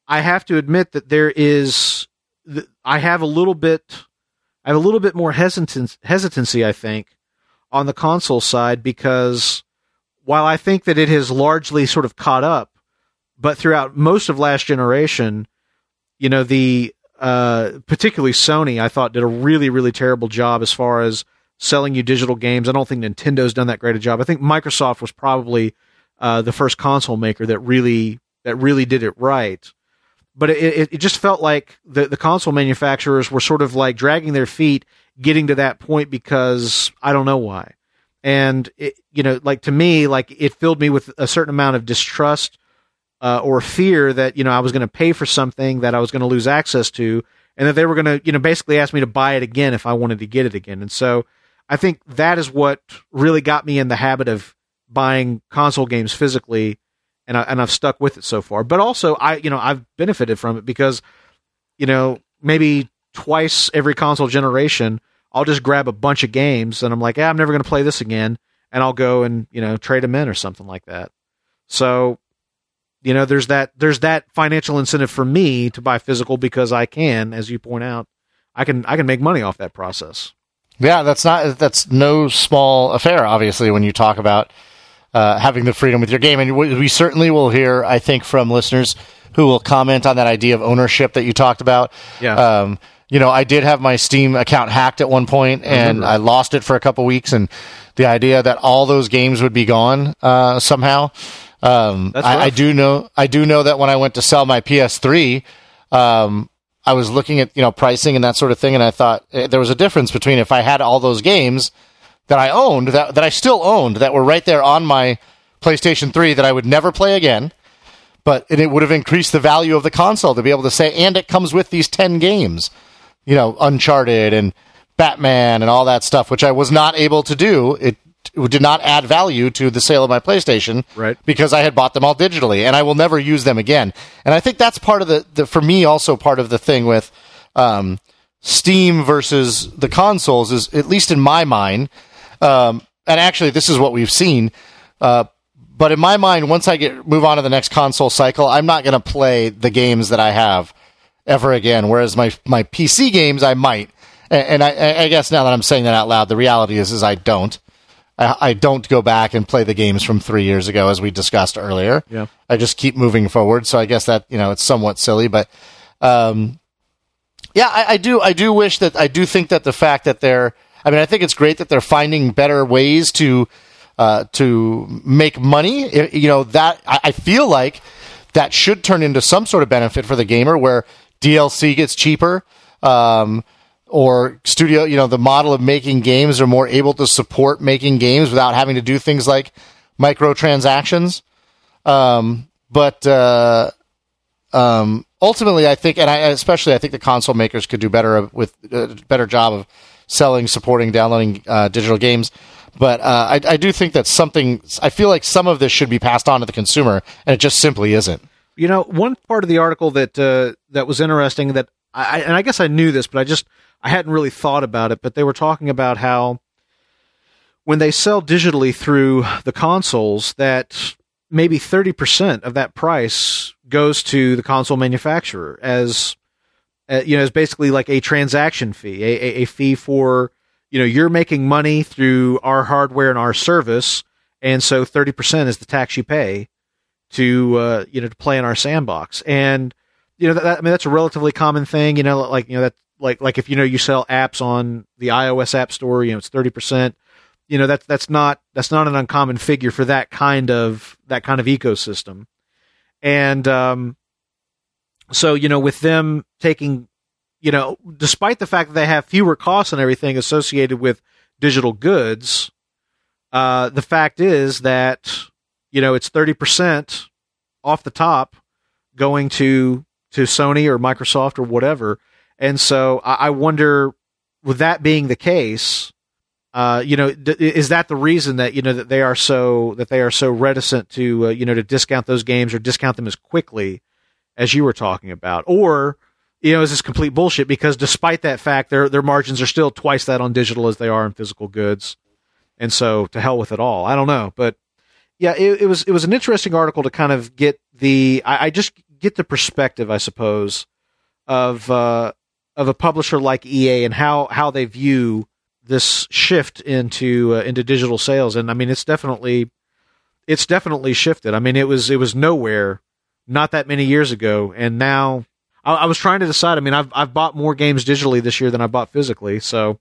I have to admit that there is, I have a little bit, I have a little bit more hesitancy, hesitancy, I think, on the console side because while I think that it has largely sort of caught up, but throughout most of last generation, you know, the, uh, particularly Sony, I thought did a really, really terrible job as far as selling you digital games. I don't think Nintendo's done that great a job. I think Microsoft was probably uh, the first console maker that really that really did it right. But it, it, just felt like the, the console manufacturers were sort of like dragging their feet getting to that point because I don't know why. And it, you know, like to me, like it filled me with a certain amount of distrust uh, or fear that you know I was going to pay for something that I was going to lose access to, and that they were going to you know basically ask me to buy it again if I wanted to get it again. And so I think that is what really got me in the habit of buying console games physically, and I, and I've stuck with it so far. But also, I you know I've benefited from it because you know maybe twice every console generation, I'll just grab a bunch of games and I'm like, yeah, I'm never going to play this again, and I'll go and you know trade them in or something like that. So, you know, there's that there's that financial incentive for me to buy physical because I can, as you point out, I can I can make money off that process. Yeah, that's not that's no small affair. Obviously, when you talk about uh, having the freedom with your game, and we, we certainly will hear, I think, from listeners who will comment on that idea of ownership that you talked about. Yeah. Um, you know, I did have my Steam account hacked at one point, and I, lost it for a couple weeks. And the idea that all those games would be gone uh, somehow. Um, I, I do know. I do know that when I went to sell my PS3, um, I was looking at you know pricing and that sort of thing, and I thought eh, there was a difference between if I had all those games that I owned, that that I still owned, that were right there on my PlayStation 3 that I would never play again, but it would have increased the value of the console to be able to say, and it comes with these 10 games, you know, Uncharted and Batman and all that stuff, which I was not able to do. It, it did not add value to the sale of my PlayStation, Right. Because I had bought them all digitally, and I will never use them again. And I think that's part of the, the for me also part of the thing with um, Steam versus the consoles is at least in my mind. Um, and actually, this is what we've seen. Uh, but in my mind, once I get move on to the next console cycle, I'm not going to play the games that I have ever again. Whereas my my PC games, I might. And, and I, I guess now that I'm saying that out loud, the reality is is I don't. I, I don't go back and play the games from three years ago, as we discussed earlier. Yeah. I just keep moving forward. So I guess that you know it's somewhat silly, but um, yeah, I, I do. I do wish that I do think that the fact that they're. I mean, I think it's great that they're finding better ways to uh, to make money. You know that I, I feel like that should turn into some sort of benefit for the gamer, where DLC gets cheaper. Um, or studio, you know, the model of making games are more able to support making games without having to do things like microtransactions. Um, but uh, um, ultimately, I think, and I especially, I think the console makers could do better with a better job of selling, supporting, downloading uh, digital games. But uh, I, I do think that something. I feel like some of this should be passed on to the consumer, and it just simply isn't. You know, one part of the article that uh, that was interesting that I and I guess I knew this, but I just I hadn't really thought about it. But they were talking about how when they sell digitally through the consoles, that maybe thirty percent of that price goes to the console manufacturer as uh, you know, as basically like a transaction fee, a, a, a fee for you know you're making money through our hardware and our service, and so thirty percent is the tax you pay to uh, you know to play in our sandbox and you know that- I mean that's a relatively common thing you know like you know that like like if you know you sell apps on the iOS app store you know it's 30% you know that's that's not that's not an uncommon figure for that kind of that kind of ecosystem and um so you know with them taking you know despite the fact that they have fewer costs and everything associated with digital goods uh the fact is that you know it's 30% off the top going to to Sony or Microsoft or whatever. And so I, I wonder, with that being the case, uh, you know, is that the reason that you know that they are so that they are so reticent to uh, you know to discount those games or discount them as quickly as you were talking about, or you know, is this complete bullshit? Because despite that fact, their their margins are still twice that on digital as they are in physical goods, and so to hell with it all. I don't know, but yeah, it, it was it was an interesting article to kind of get the I, I just get the perspective, I suppose, of uh, of a publisher like EA and how how they view this shift into uh, into digital sales. And I mean, it's definitely it's definitely shifted. I mean, it was it was nowhere not that many years ago, and now I, I was trying to decide. I mean, I've I've bought more games digitally this year than I bought physically, so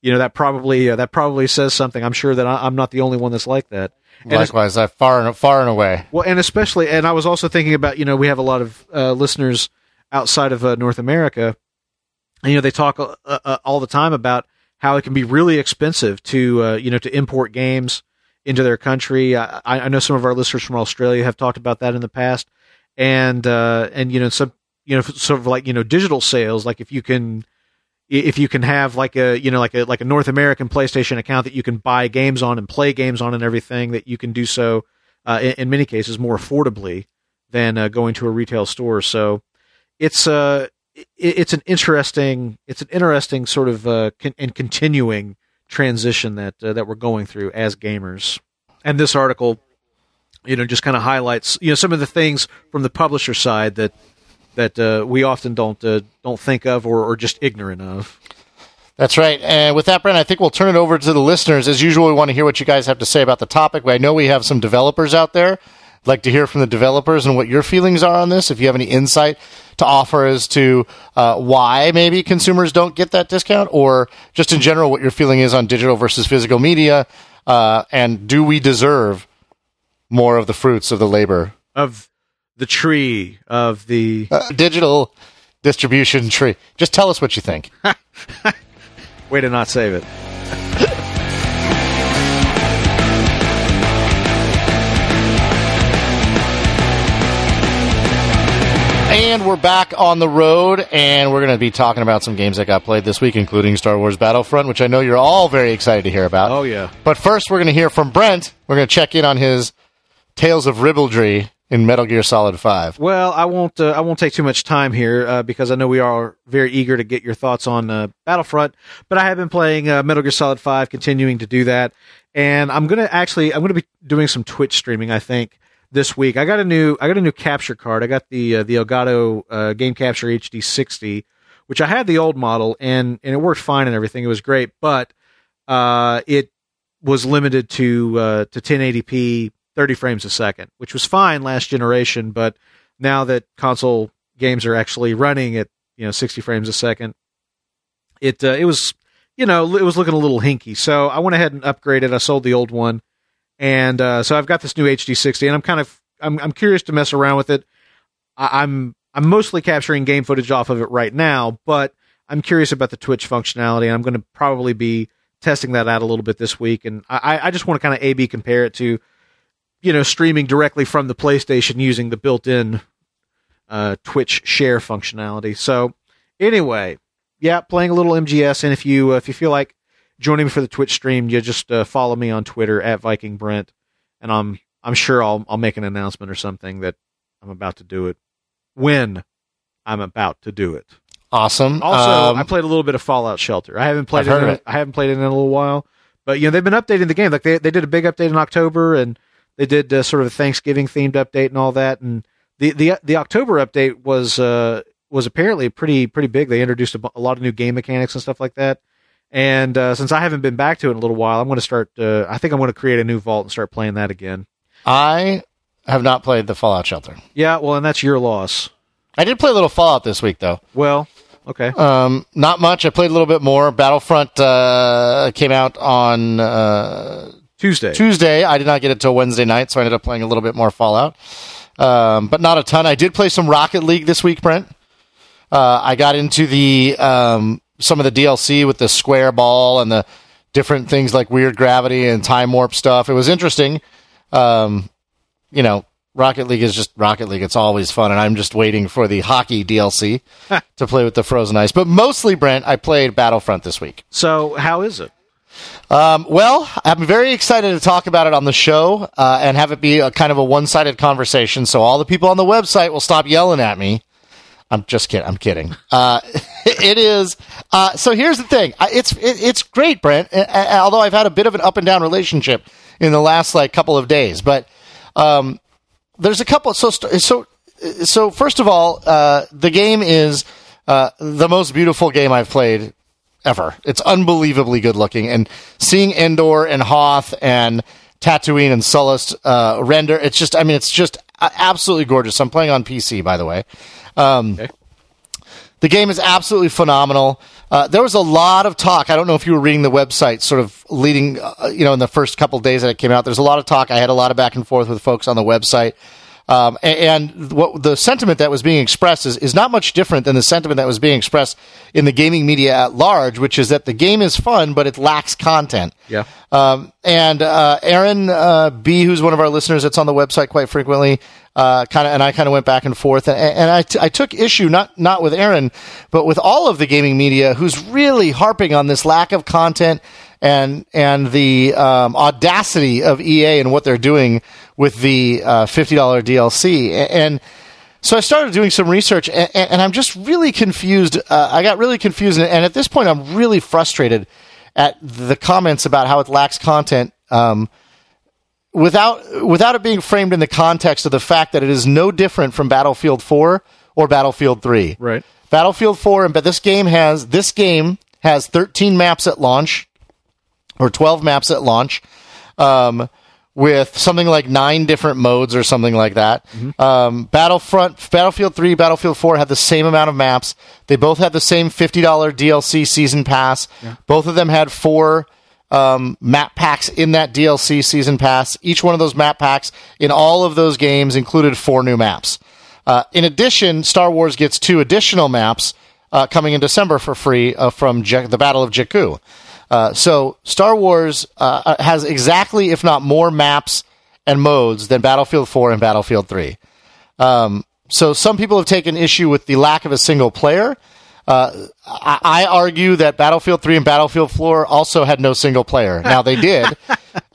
you know that probably uh, that probably says something. I'm sure that I, am not the only one that's like that. And Likewise, I far and far and away. Well, and especially, and I was also thinking about you know we have a lot of uh, listeners outside of uh, North America, you know they talk uh, uh, all the time about how it can be really expensive to uh, you know to import games into their country. I, I, know some of our listeners from Australia have talked about that in the past, and and you know some you know sort of like you know digital sales, like if you can if you can have like a you know like a like a North American PlayStation account that you can buy games on and play games on and everything that you can do so uh, in, in, many cases more affordably than uh, going to a retail store. So it's uh it's an interesting it's an interesting sort of uh, con- and continuing transition that uh, that we're going through as gamers. And this article, you know, just kind of highlights you know some of the things from the publisher side that that uh, we often don't uh, don't think of or, or just ignorant of. That's right. And with that, Brent, I think we'll turn it over to the listeners. As usual, we want to hear what you guys have to say about the topic. I know we have some developers out there. Like to hear from the developers and what your feelings are on this. If you have any insight to offer as to uh, why maybe consumers don't get that discount, or just in general what your feeling is on digital versus physical media, uh, and do we deserve more of the fruits of the labor of the tree of the uh, digital distribution tree. Just tell us what you think. Way to not save it. And we're back on the road, and we're going to be talking about some games that got played this week, including Star Wars Battlefront, which I know you're all very excited to hear about. Oh, yeah. But first, we're going to hear from Brent. We're going to check in on his Tales of Ribaldry in Metal Gear Solid Five? Well, I won't. Uh, I won't take too much time here uh, because I know we are very eager to get your thoughts on uh, Battlefront. But I have been playing uh, Metal Gear Solid Five, continuing to do that, and I'm gonna actually I'm gonna be doing some Twitch streaming. I think this week. I got a new I got a new capture card. I got the uh, the Elgato uh, Game Capture HD 60, which I had the old model and and it worked fine and everything. It was great, but it was limited to to 1080p 30 frames a second, which was fine last generation, but now that console games are actually running at you know 60 frames a second, it uh, it was you know it was looking a little hinky. So I went ahead and upgraded. I sold the old one, and uh, so I've got this new HD 60, and I'm kind of I'm I'm curious to mess around with it. I, I'm I'm mostly capturing game footage off of it right now, but I'm curious about the Twitch functionality, and I'm going to probably be testing that out a little bit this week. And I, I just want to kind of A/B compare it to you know, streaming directly from the PlayStation using the built-in uh, Twitch share functionality. So, anyway, yeah, playing a little MGS, and if you uh, if you feel like joining me for the Twitch stream, you just uh, follow me on Twitter at Viking Brent, and I'm I'm sure I'll I'll make an announcement or something that I'm about to do it when I'm about to do it. Awesome. Also, um, I played a little bit of Fallout Shelter. I haven't played it, in, it. I haven't played it in a little while, but you know they've been updating the game. Like they they did a big update in October, and they did uh, sort of a Thanksgiving themed update and all that. And the the the October update was uh, was apparently pretty pretty big. They introduced a, a lot of new game mechanics and stuff like that. And uh, since I haven't been back to it in a little while, I'm going to start. Uh, I think I'm going to create a new vault and start playing that again. I have not played the Fallout Shelter. Yeah, well, and that's your loss. I did play a little Fallout this week, though. Well, okay. Um, not much. I played a little bit more. Battlefront uh, came out on uh, Tuesday. Tuesday. I did not get it till Wednesday night, so I ended up playing a little bit more Fallout, um, but not a ton. I did play some Rocket League this week, Brent. Uh, I got into the um, some of the DLC with the square ball and the different things like weird gravity and time warp stuff. It was interesting. Um, you know, Rocket League is just Rocket League. It's always fun, and I'm just waiting for the hockey DLC to play with the frozen ice. But mostly, Brent, I played Battlefront this week. So, how is it? Um, well, I'm very excited to talk about it on the show uh, and have it be a kind of a one-sided conversation. So all the people on the website will stop yelling at me. I'm just kidding. I'm kidding. Uh, it is. Uh, so here's the thing. It's it, it's great, Brent. Although I've had a bit of an up and down relationship in the last like couple of days, but um, there's a couple. So so so first of all, uh, the game is uh, the most beautiful game I've played ever. It's unbelievably good looking, and seeing Endor and Hoth and Tatooine and Sullust uh, render, it's just, I mean, it's just absolutely gorgeous. I'm playing on PC, by the way. Um, okay. The game is absolutely phenomenal. Uh, there was a lot of talk. I don't know if you were reading the website, sort of leading, uh, you know, in the first couple days that it came out. There's a lot of talk. I had a lot of back and forth with folks on the website. Um, and, and what the sentiment that was being expressed is, is not much different than the sentiment that was being expressed in the gaming media at large, which is that the game is fun, but it lacks content. Yeah. Um, and uh, Aaron uh, B, who's one of our listeners that's on the website quite frequently, uh, kind of, and I kind of went back and forth, and, and I, t- I took issue not not with Aaron, but with all of the gaming media who's really harping on this lack of content and and the um, audacity of EA and what they're doing with the uh, fifty dollar DLC and. So I started doing some research, and, and I'm just really confused. Uh, I got really confused, and at this point, I'm really frustrated at the comments about how it lacks content. Um, without without it being framed in the context of the fact that it is no different from Battlefield 4 or Battlefield 3. Right. Battlefield 4 and but this game has this game has 13 maps at launch or 12 maps at launch. Um, with something like nine different modes or something like that. Um, Battlefront, Battlefield 3, Battlefield 4 had the same amount of maps. They both had the same $50 DLC season pass. Both of them had four um, map packs in that DLC season pass. Each one of those map packs in all of those games included four new maps. Uh, in addition, Star Wars gets two additional maps uh, coming in December for free uh, from Je- the Battle of Jakku. Uh, so Star Wars uh, has exactly, if not more, maps and modes than Battlefield 4 and Battlefield 3. Um, so some people have taken issue with the lack of a single player. Uh, I, I argue that Battlefield 3 and Battlefield 4 also had no single player. Now they did, and,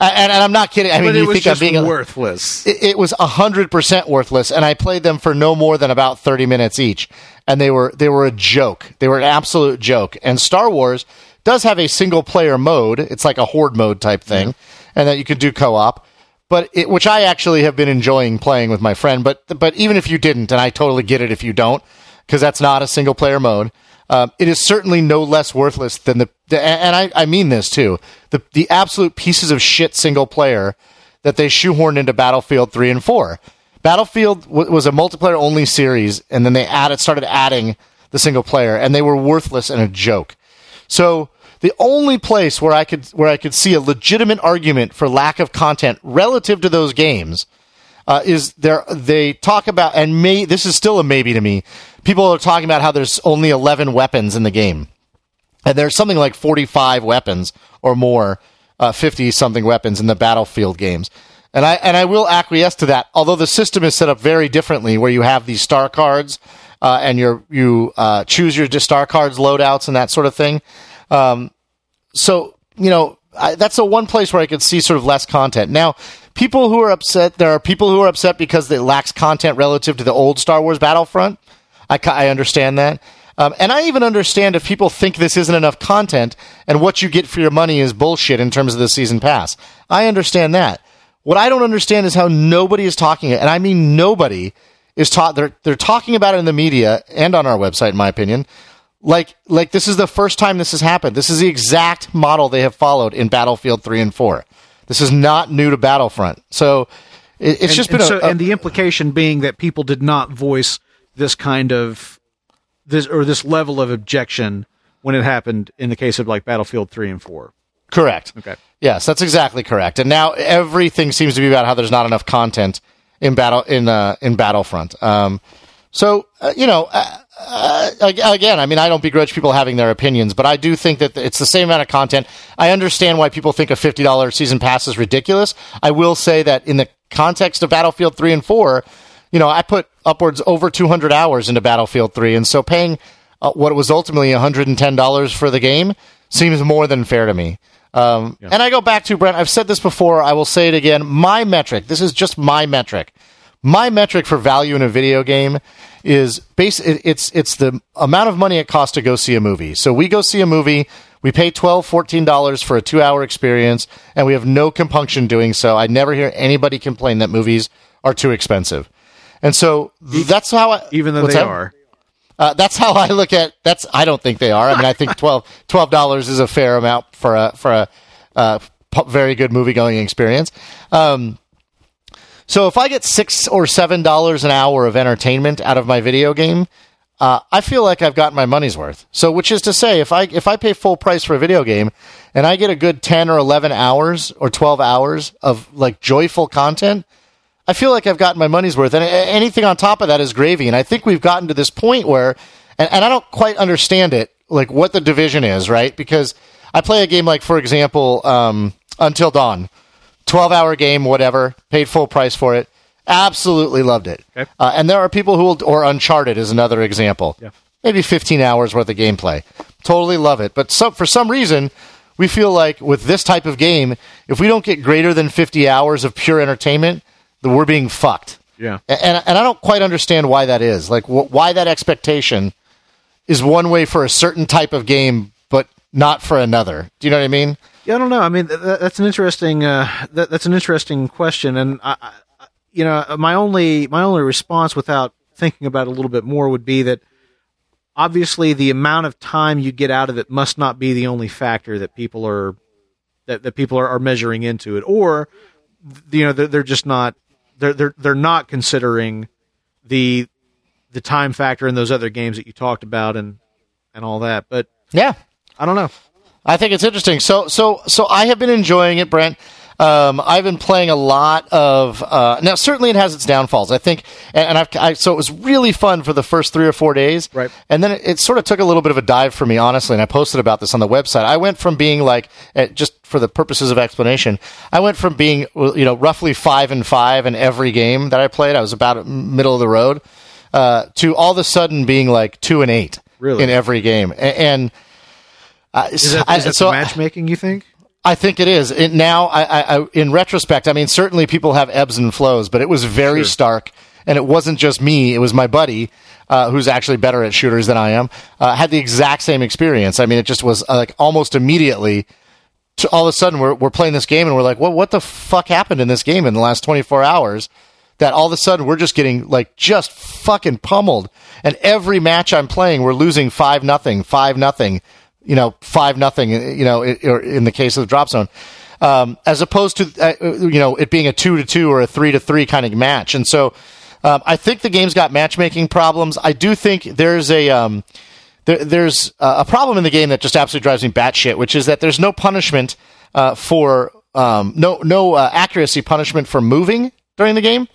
and I'm not kidding. I mean, But it you was think I'm being worthless. it, it was hundred percent worthless, and I played them for no more than about thirty minutes each, and they were they were a joke. They were an absolute joke. And Star Wars does have a single player mode. It's like a horde mode type thing, and that you can do co op. But it, which I actually have been enjoying playing with my friend. But but even if you didn't, and I totally get it if you don't, because that's not a single player mode. Um, it is certainly no less worthless than the, the and I, I mean this too the the absolute pieces of shit single player that they shoehorned into Battlefield 3 and 4. Battlefield w- was a multiplayer only series, and then they added started adding the single player, and they were worthless and a joke. So the only place where I could where I could see a legitimate argument for lack of content relative to those games uh, is there they talk about and may this is still a maybe to me. People are talking about how there's only 11 weapons in the game and there's something like 45 weapons or more, uh, 50 something weapons in the battlefield games. And I and I will acquiesce to that. Although the system is set up very differently, where you have these star cards uh, and you you uh, choose your star cards loadouts and that sort of thing. Um, so you know I, that's the one place where I could see sort of less content. Now, people who are upset, there are people who are upset because it lacks content relative to the old Star Wars Battlefront. I, I understand that. Um, and I even understand if people think this isn't enough content and what you get for your money is bullshit in terms of the season pass. I understand that. What I don't understand is how nobody is talking, it, and I mean nobody is taught. They're they're talking about it in the media and on our website, in my opinion. Like like this is the first time this has happened. This is the exact model they have followed in Battlefield three and four. This is not new to Battlefront. So it, it's and, just and been so, a, a and the implication being that people did not voice this kind of this or this level of objection when it happened in the case of like Battlefield three and four. Correct. Okay. Yes, that's exactly correct. And now everything seems to be about how there's not enough content in battle in uh, in Battlefront. Um, so uh, you know, uh, uh, again, I mean, I don't begrudge people having their opinions, but I do think that it's the same amount of content. I understand why people think a fifty dollars season pass is ridiculous. I will say that in the context of Battlefield three and four, you know, I put upwards over two hundred hours into Battlefield three, and so paying uh, what was ultimately one hundred and ten dollars for the game seems more than fair to me. Um, And I go back to Brent. I've said this before. I will say it again. My metric. This is just my metric. My metric for value in a video game is base. It's it's the amount of money it costs to go see a movie. So we go see a movie. We pay 12 dollars for a two hour experience, and we have no compunction doing so. I never hear anybody complain that movies are too expensive. And so that's how I, Even though they that? are. Uh, that's how I look at. That's I don't think they are. I mean, I think 12 dollars is a fair amount for a for a uh, very good movie going experience. Um, so if I get six or seven dollars an hour of entertainment out of my video game, uh, I feel like I've gotten my money's worth. So, which is to say, if I if I pay full price for a video game and I get a good ten or eleven hours or twelve hours of like joyful content, I feel like I've gotten my money's worth. And anything on top of that is gravy. And I think we've gotten to this point where, and, and I don't quite understand it, like what the division is, right? Because I play a game like, for example, um, Until Dawn, twelve hour game, whatever, paid full price for it Absolutely loved it. Okay. Uh, and there are people who will, or Uncharted is another example. Yeah. Maybe 15 hours worth of gameplay. Totally love it. But some, for some reason, we feel like with this type of game, if we don't get greater than 50 hours of pure entertainment, that we're being fucked. Yeah. And, and I don't quite understand why that is. Like, wh- why that expectation is one way for a certain type of game, but not for another. Do you know what I mean? Yeah, I don't know. I mean, that, that's an interesting uh, that, that's an interesting question, and I, you know, my only my only response without thinking about it a little bit more would be that obviously the amount of time you get out of it must not be the only factor that people are that, that people are, are measuring into it or you know they're, they're just not they're, they're they're not considering the the time factor in those other games that you talked about and and all that but yeah i don't know i think it's interesting so so so i have been enjoying it brent um, I've been playing a lot of uh, now. Certainly, it has its downfalls. I think, and, and I, so it was really fun for the first three or four days, right? And then it, it, sort of took a little bit of a dive for me, honestly. And I posted about this on the website. I went from being like, eh, just for the purposes of explanation, I went from being you know roughly five and five in every game that I played. I was about middle of the road uh, to all of a sudden being like two and eight really? in every game, and. and uh, is that, is that so, matchmaking? You think? I think it is. It, now, I, I, in retrospect, I mean, certainly people have ebbs and flows, but it was very sure. stark. And it wasn't just me; it was my buddy, uh, who's actually better at shooters than I am. Uh, had the exact same experience. I mean, it just was uh, like almost immediately. To all of a sudden, we're we're playing this game, and we're like, "What? What the fuck happened in this game in the last twenty four hours?" That all of a sudden we're just getting like just fucking pummeled, and every match I'm playing, we're losing five nothing, five nothing you know, five nothing, you know, or in the case of the drop zone, um, as opposed to, uh, you know, it being a two to two or a three to three kind of match. And so, um, I think the game's got matchmaking problems. I do think there's a, um, there, there's a problem in the game that just absolutely drives me batshit, which is that there's no punishment, uh, for, um, no, no, uh, accuracy punishment for moving during the game.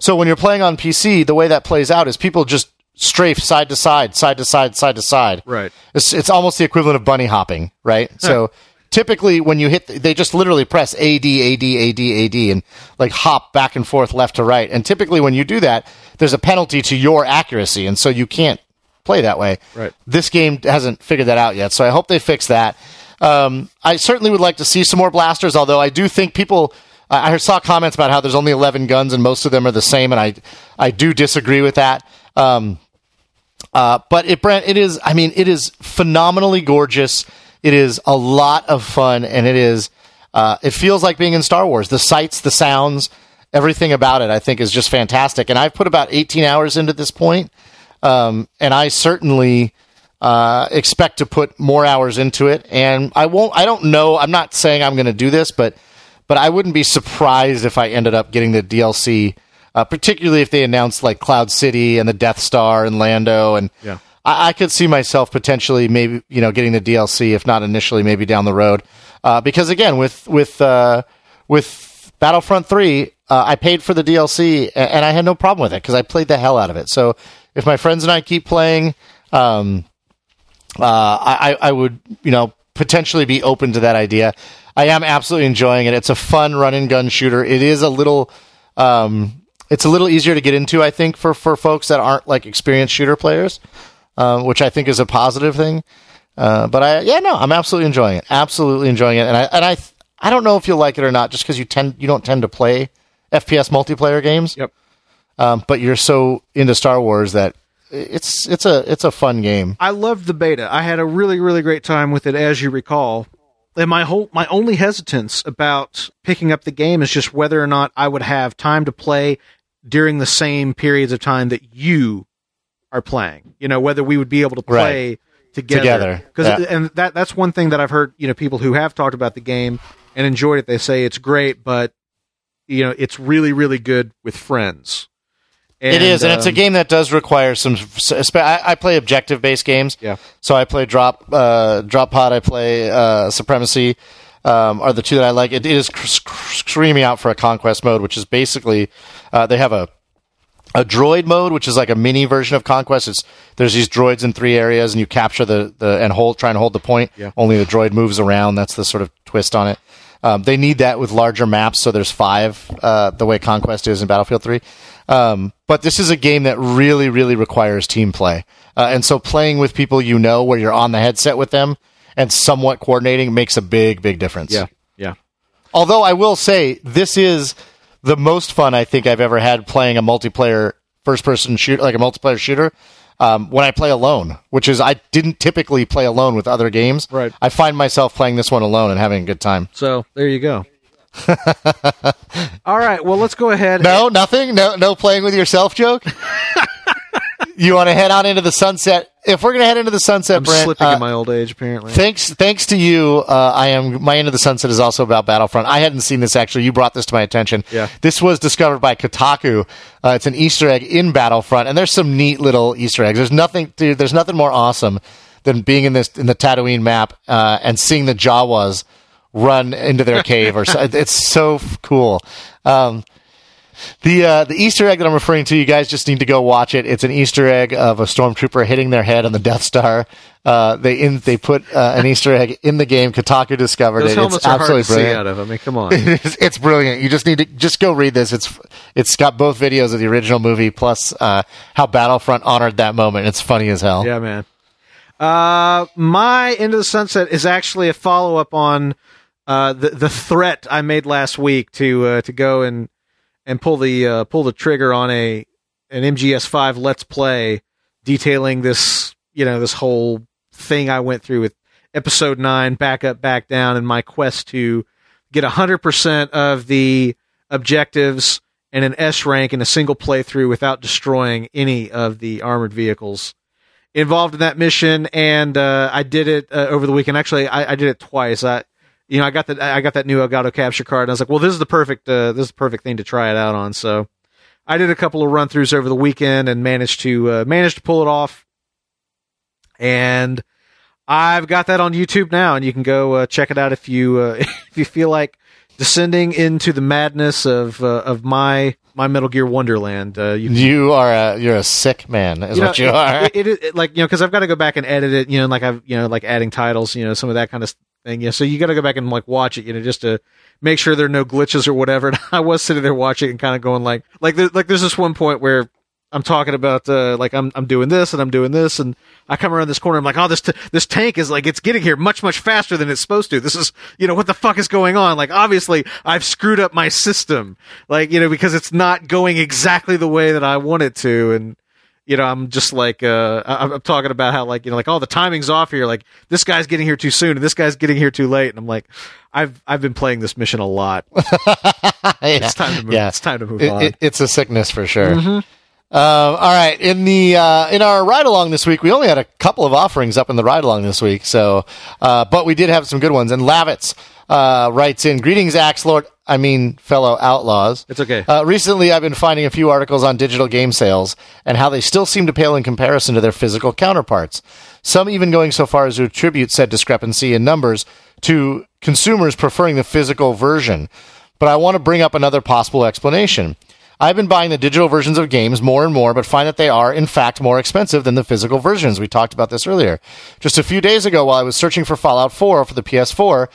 So when you're playing on PC, the way that plays out is people just strafe side to side, side to side, side to side. Right. It's, it's almost the equivalent of bunny hopping, right? So typically when you hit, they just literally press AD, AD, AD, AD, and like hop back and forth left to right. And typically when you do that, there's a penalty to your accuracy, and so you can't play that way. Right. This game hasn't figured that out yet, so I hope they fix that. Um, I certainly would like to see some more blasters, although I do think people. I saw comments about how there's only 11 guns and most of them are the same, and I I do disagree with that. Um, uh, but it, Brent, it is. I mean, it is phenomenally gorgeous. It is a lot of fun, and it is. Uh, it feels like being in Star Wars. The sights, the sounds, everything about it, I think, is just fantastic. And I've put about 18 hours into this point, um, and I certainly uh, expect to put more hours into it. And I won't. I don't know. I'm not saying I'm going to do this, but but I wouldn't be surprised if I ended up getting the DLC uh, particularly if they announced like Cloud City and the Death Star and Lando, and yeah. I, I, could see myself potentially maybe you know getting the DLC if not initially, maybe down the road. Uh, because again, with with uh, with Battlefront Three, uh, I paid for the DLC and, and I had no problem with it because I played the hell out of it. So if my friends and I keep playing, um, uh, I, I would you know potentially be open to that idea. I am absolutely enjoying it. It's a fun run and gun shooter. It is a little um, it's a little easier to get into, I think, for, for folks that aren't like experienced shooter players, uh, which I think is a positive thing. Uh, but I, yeah, no, I'm absolutely enjoying it. Absolutely enjoying it, and I, and I, I don't know if you'll like it or not, just because you tend, you don't tend to play FPS multiplayer games. Yep. Um, but you're so into Star Wars that it's it's a it's a fun game. I loved the beta. I had a really really great time with it, as you recall. And my whole my only hesitance about picking up the game is just whether or not I would have time to play during the same periods of time that you are playing. You know, whether we would be able to play right. together. Because yeah. and that that's one thing that I've heard. You know, people who have talked about the game and enjoyed it. They say it's great, but you know, it's really really good with friends. it is, and it's a um, game that does require some. I, I play objective based games. Yeah. So I play drop uh, drop pod. I play uh, supremacy. Um, are the two that I like. It, it is sc- sc- screaming out for a conquest mode, which is basically uh, they have a a droid mode, which is like a mini version of conquest. It's there's these droids in three areas, and you capture the, the and hold try and hold the point. Yeah. Only the droid moves around. That's the sort of twist on it. Um, they need that with larger maps, so there's five, uh, the way Conquest is in Battlefield 3. Um, but this is a game that really, really requires team play. Uh, and so playing with people you know where you're on the headset with them and somewhat coordinating makes a big, big difference. Yeah, yeah. Although I will say, this is the most fun I think I've ever had playing a multiplayer first person shooter, like a multiplayer shooter. Um, when I play alone, which is I didn't typically play alone with other games. Right. I find myself playing this one alone and having a good time. So there you go. All right. Well, let's go ahead. No, nothing. No, no playing with yourself joke. you want to head on into the sunset? If we're gonna head into the sunset, I'm Brent, slipping uh, in my old age, apparently. Thanks, thanks to you. Uh, I am my end of the sunset is also about Battlefront. I hadn't seen this actually. You brought this to my attention. Yeah. this was discovered by Kotaku. Uh, it's an Easter egg in Battlefront, and there's some neat little Easter eggs. There's nothing, dude. There's nothing more awesome than being in this in the Tatooine map uh, and seeing the Jawas run into their cave. Or so, it's so f- cool. Um, the uh, the Easter egg that I'm referring to, you guys just need to go watch it. It's an Easter egg of a stormtrooper hitting their head on the Death Star. Uh, they in they put uh, an Easter egg in the game. Kotaku discovered Those it. It's are hard to absolutely brilliant. out of. I mean, come on. it's, it's brilliant. You just need to just go read this. It's it's got both videos of the original movie plus uh, how Battlefront honored that moment. It's funny as hell. Yeah, man. Uh, my Into the Sunset is actually a follow up on uh, the the threat I made last week to uh, to go and and pull the uh, pull the trigger on a an MGS5 Let's Play detailing this you know this whole thing I went through with Episode Nine back up back down and my quest to get hundred percent of the objectives and an S rank in a single playthrough without destroying any of the armored vehicles involved in that mission, and uh, I did it uh, over the weekend. Actually, I, I did it twice. I, you know, I got that I got that new Elgato capture card, and I was like, well, this is the perfect uh, this is the perfect thing to try it out on. So, I did a couple of run throughs over the weekend and managed to uh, managed to pull it off. And I've got that on YouTube now, and you can go uh, check it out if you uh, if you feel like descending into the madness of uh, of my my Metal Gear Wonderland. Uh, you You are a you're a sick man, is you know, what you are. It, it, it- like you know, because I've got to go back and edit it. You know, like I've you know, like adding titles. You know, some of that kind of thing. Yeah, so you got to go back and like watch it. You know, just to make sure there are no glitches or whatever. And I was sitting there watching and kind of going like, like there, like there's this one point where. I'm talking about uh, like I'm I'm doing this and I'm doing this and I come around this corner I'm like oh this t- this tank is like it's getting here much much faster than it's supposed to this is you know what the fuck is going on like obviously I've screwed up my system like you know because it's not going exactly the way that I want it to and you know, I'm just like, uh, I- I'm talking about how like, you know, like, oh, the timing's off here. Like, this guy's getting here too soon and this guy's getting here too late. And I'm like, I've, I've been playing this mission a lot. It's time to move. Yeah. It's time to move It- on. it- it's a sickness for sure. Um, all right, in the uh, in our ride along this week, we only had a couple of offerings up in the ride along this week. So, uh, but we did have some good ones. And Lavitz uh, writes in, "Greetings, Axe Lord. I mean, fellow outlaws. It's okay. Uh, recently, I've been finding a few articles on digital game sales and how they still seem to pale in comparison to their physical counterparts. Some even going so far as to attribute said discrepancy in numbers to consumers preferring the physical version. But I want to bring up another possible explanation. I've been buying the digital versions of games more and more, but find that they are, in fact, more expensive than the physical versions. We talked about this earlier. Just a few days ago, while I was searching for Fallout 4 for the PS4,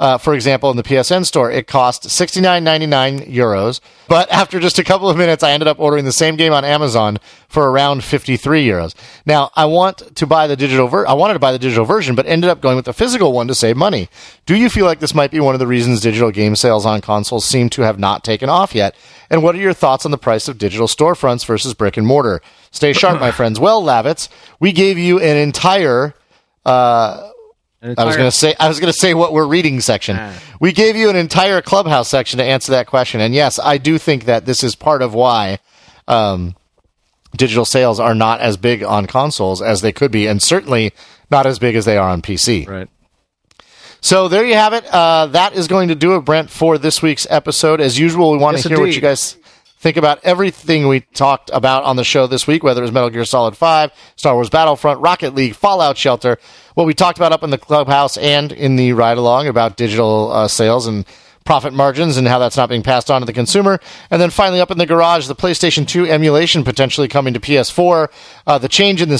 uh, for example, in the PSN store, it cost 69.99 euros. But after just a couple of minutes, I ended up ordering the same game on Amazon for around 53 euros. Now, I want to buy the digital ver- I wanted to buy the digital version, but ended up going with the physical one to save money. Do you feel like this might be one of the reasons digital game sales on consoles seem to have not taken off yet? And what are your thoughts on the price of digital storefronts versus brick and mortar? Stay sharp, my friends. Well, Lavitz, we gave you an entire An I was going to say I was going to say what we're reading section. We gave you an entire clubhouse section to answer that question, and yes, I do think that this is part of why um, digital sales are not as big on consoles as they could be, and certainly not as big as they are on PC. Right. So there you have it. Uh, that is going to do it, Brent, for this week's episode. As usual, we want Yes, to hear what you guys Think about everything we talked about on the show this week, whether it was Metal Gear Solid 5, Star Wars Battlefront, Rocket League, Fallout Shelter, what we talked about up in the clubhouse and in the ride along about digital uh, sales and profit margins and how that's not being passed on to the consumer. And then finally, up in the garage, the PlayStation 2 emulation potentially coming to PS4, uh, the change in the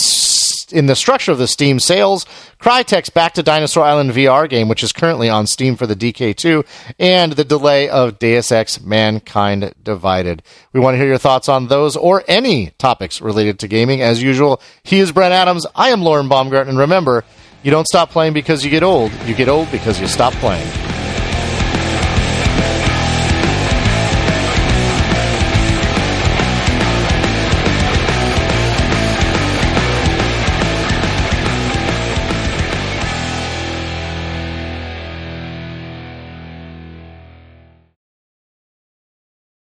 in the structure of the Steam sales, Crytek's Back to Dinosaur Island VR game, which is currently on Steam for the DK2, and the delay of Deus Ex Mankind Divided. We want to hear your thoughts on those or any topics related to gaming. As usual, he is Brent Adams. I am Lauren Baumgarten. And remember, you don't stop playing because you get old. You get old because you stop playing.